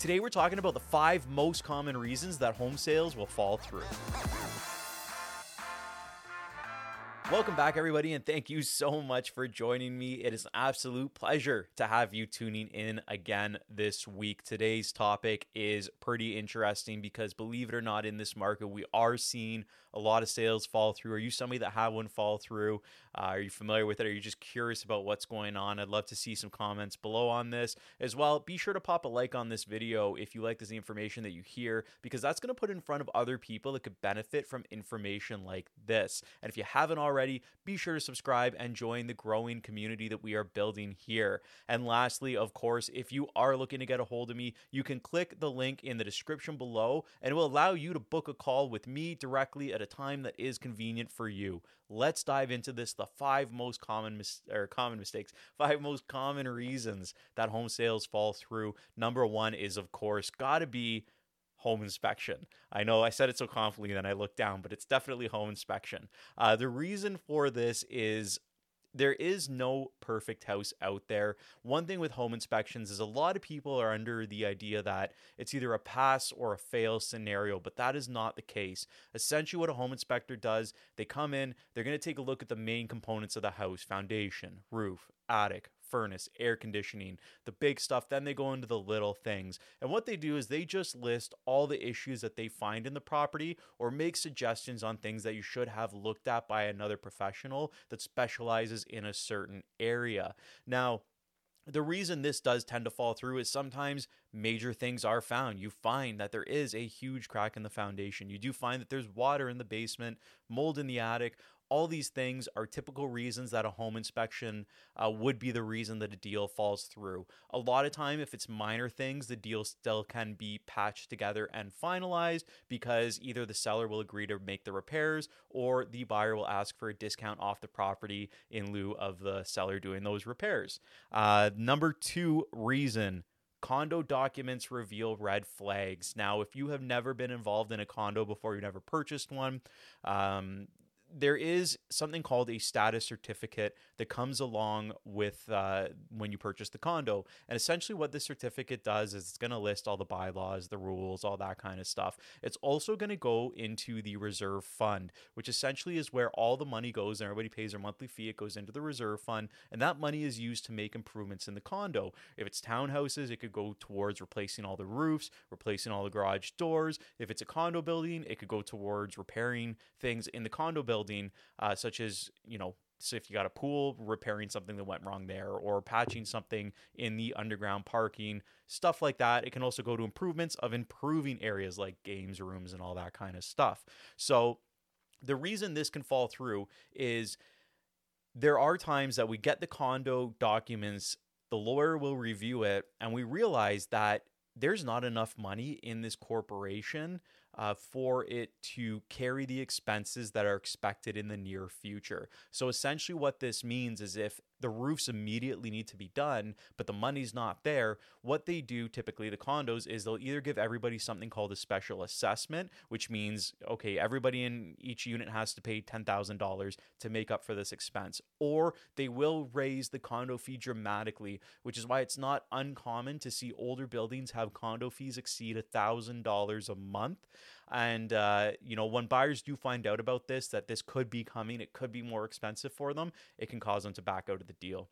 Today, we're talking about the five most common reasons that home sales will fall through. Welcome back, everybody, and thank you so much for joining me. It is an absolute pleasure to have you tuning in again this week. Today's topic is pretty interesting because, believe it or not, in this market, we are seeing a lot of sales fall through. Are you somebody that had one fall through? Uh, are you familiar with it? Are you just curious about what's going on? I'd love to see some comments below on this as well. Be sure to pop a like on this video if you like this information that you hear, because that's going to put in front of other people that could benefit from information like this. And if you haven't already, be sure to subscribe and join the growing community that we are building here. And lastly, of course, if you are looking to get a hold of me, you can click the link in the description below and it will allow you to book a call with me directly at a time that is convenient for you. Let's dive into this the five most common mis- or common mistakes, five most common reasons that home sales fall through. Number 1 is of course got to be home inspection. I know I said it so confidently, then I looked down, but it's definitely home inspection. Uh, the reason for this is there is no perfect house out there. One thing with home inspections is a lot of people are under the idea that it's either a pass or a fail scenario, but that is not the case. Essentially, what a home inspector does, they come in, they're going to take a look at the main components of the house foundation, roof, attic, furnace, air conditioning, the big stuff. Then they go into the little things. And what they do is they just list all the issues that they find in the property or make suggestions on things that you should have looked at by another professional that specializes in a certain area. Now, the reason this does tend to fall through is sometimes major things are found. You find that there is a huge crack in the foundation. You do find that there's water in the basement, mold in the attic, all these things are typical reasons that a home inspection uh, would be the reason that a deal falls through. A lot of time, if it's minor things, the deal still can be patched together and finalized because either the seller will agree to make the repairs or the buyer will ask for a discount off the property in lieu of the seller doing those repairs. Uh, number two reason condo documents reveal red flags. Now, if you have never been involved in a condo before, you never purchased one, um, there is something called a status certificate that comes along with uh, when you purchase the condo. And essentially, what this certificate does is it's going to list all the bylaws, the rules, all that kind of stuff. It's also going to go into the reserve fund, which essentially is where all the money goes and everybody pays their monthly fee. It goes into the reserve fund, and that money is used to make improvements in the condo. If it's townhouses, it could go towards replacing all the roofs, replacing all the garage doors. If it's a condo building, it could go towards repairing things in the condo building building, uh, such as, you know, so if you got a pool, repairing something that went wrong there, or patching something in the underground parking, stuff like that. It can also go to improvements of improving areas like games rooms and all that kind of stuff. So the reason this can fall through is there are times that we get the condo documents, the lawyer will review it, and we realize that there's not enough money in this corporation uh, for it to carry the expenses that are expected in the near future. So essentially, what this means is if the roofs immediately need to be done, but the money's not there, what they do typically, the condos, is they'll either give everybody something called a special assessment, which means, okay, everybody in each unit has to pay $10,000 to make up for this expense, or they will raise the condo fee dramatically, which is why it's not uncommon to see older buildings have condo fees exceed $1,000 a month. And, uh, you know, when buyers do find out about this, that this could be coming, it could be more expensive for them, it can cause them to back out of the deal.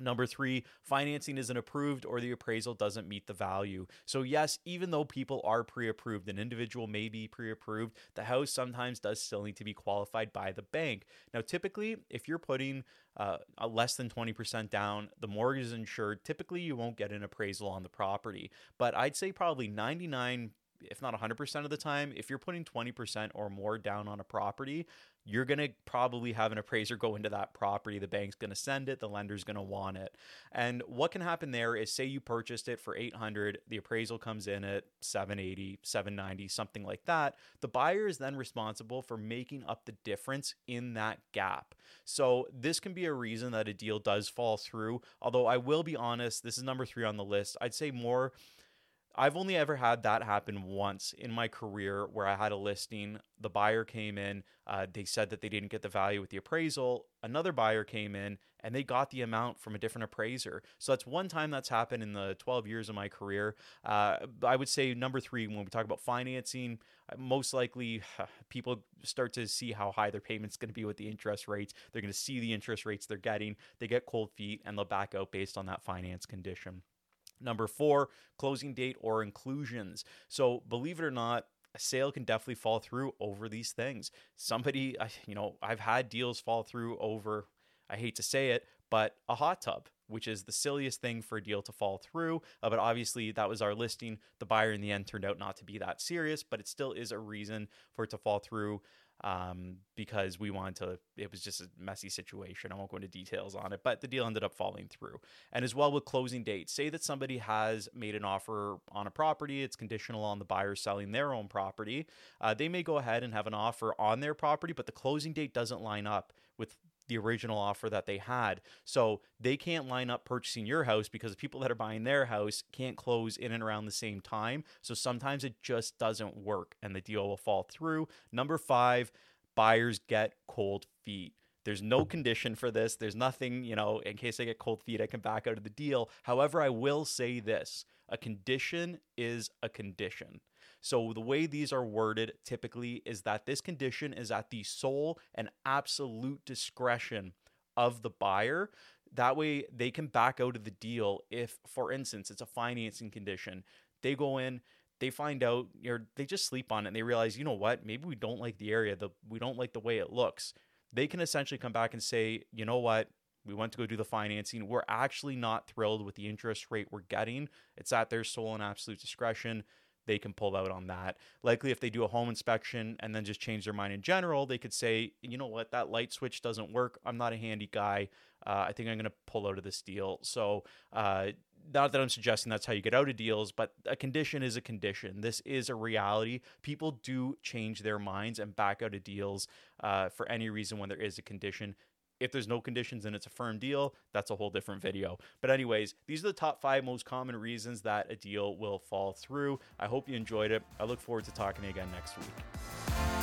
Number three, financing isn't approved or the appraisal doesn't meet the value. So, yes, even though people are pre approved, an individual may be pre approved, the house sometimes does still need to be qualified by the bank. Now, typically, if you're putting uh, less than 20% down, the mortgage is insured, typically you won't get an appraisal on the property. But I'd say probably 99 if not 100% of the time, if you're putting 20% or more down on a property, you're going to probably have an appraiser go into that property. The bank's going to send it, the lender's going to want it. And what can happen there is say you purchased it for 800, the appraisal comes in at 780, 790, something like that. The buyer is then responsible for making up the difference in that gap. So this can be a reason that a deal does fall through. Although I will be honest, this is number 3 on the list. I'd say more I've only ever had that happen once in my career where I had a listing. The buyer came in, uh, they said that they didn't get the value with the appraisal. Another buyer came in and they got the amount from a different appraiser. So that's one time that's happened in the 12 years of my career. Uh, I would say number three, when we talk about financing, uh, most likely people start to see how high their payment's going to be with the interest rates. They're going to see the interest rates they're getting. They get cold feet and they'll back out based on that finance condition. Number four, closing date or inclusions. So, believe it or not, a sale can definitely fall through over these things. Somebody, you know, I've had deals fall through over, I hate to say it, but a hot tub, which is the silliest thing for a deal to fall through. Uh, but obviously, that was our listing. The buyer in the end turned out not to be that serious, but it still is a reason for it to fall through um, because we wanted to, it was just a messy situation. I won't go into details on it, but the deal ended up falling through. And as well with closing dates, say that somebody has made an offer on a property, it's conditional on the buyer selling their own property. Uh, they may go ahead and have an offer on their property, but the closing date doesn't line up with the original offer that they had. So they can't line up purchasing your house because people that are buying their house can't close in and around the same time. So sometimes it just doesn't work and the deal will fall through. Number five, buyers get cold feet. There's no condition for this. There's nothing, you know, in case I get cold feet, I can back out of the deal. However, I will say this a condition is a condition. So the way these are worded typically is that this condition is at the sole and absolute discretion of the buyer. That way they can back out of the deal if, for instance, it's a financing condition. They go in, they find out or they just sleep on it and they realize, you know what, maybe we don't like the area, the we don't like the way it looks. They can essentially come back and say, you know what, we went to go do the financing. We're actually not thrilled with the interest rate we're getting. It's at their sole and absolute discretion they can pull out on that. Likely, if they do a home inspection and then just change their mind in general, they could say, you know what, that light switch doesn't work. I'm not a handy guy. Uh, I think I'm going to pull out of this deal. So, uh, not that I'm suggesting that's how you get out of deals, but a condition is a condition. This is a reality. People do change their minds and back out of deals uh, for any reason when there is a condition. If there's no conditions and it's a firm deal, that's a whole different video. But, anyways, these are the top five most common reasons that a deal will fall through. I hope you enjoyed it. I look forward to talking to you again next week.